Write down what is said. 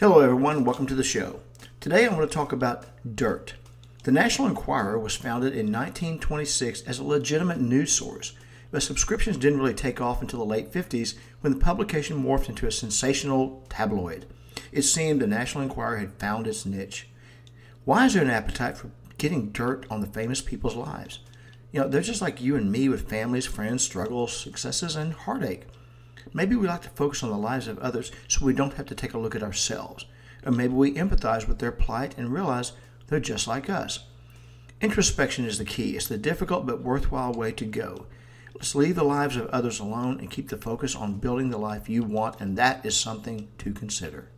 Hello, everyone. Welcome to the show. Today I want to talk about dirt. The National Enquirer was founded in 1926 as a legitimate news source, but subscriptions didn't really take off until the late 50s when the publication morphed into a sensational tabloid. It seemed the National Enquirer had found its niche. Why is there an appetite for getting dirt on the famous people's lives? You know, they're just like you and me with families, friends, struggles, successes, and heartache. Maybe we like to focus on the lives of others so we don't have to take a look at ourselves. Or maybe we empathize with their plight and realize they're just like us. Introspection is the key. It's the difficult but worthwhile way to go. Let's leave the lives of others alone and keep the focus on building the life you want, and that is something to consider.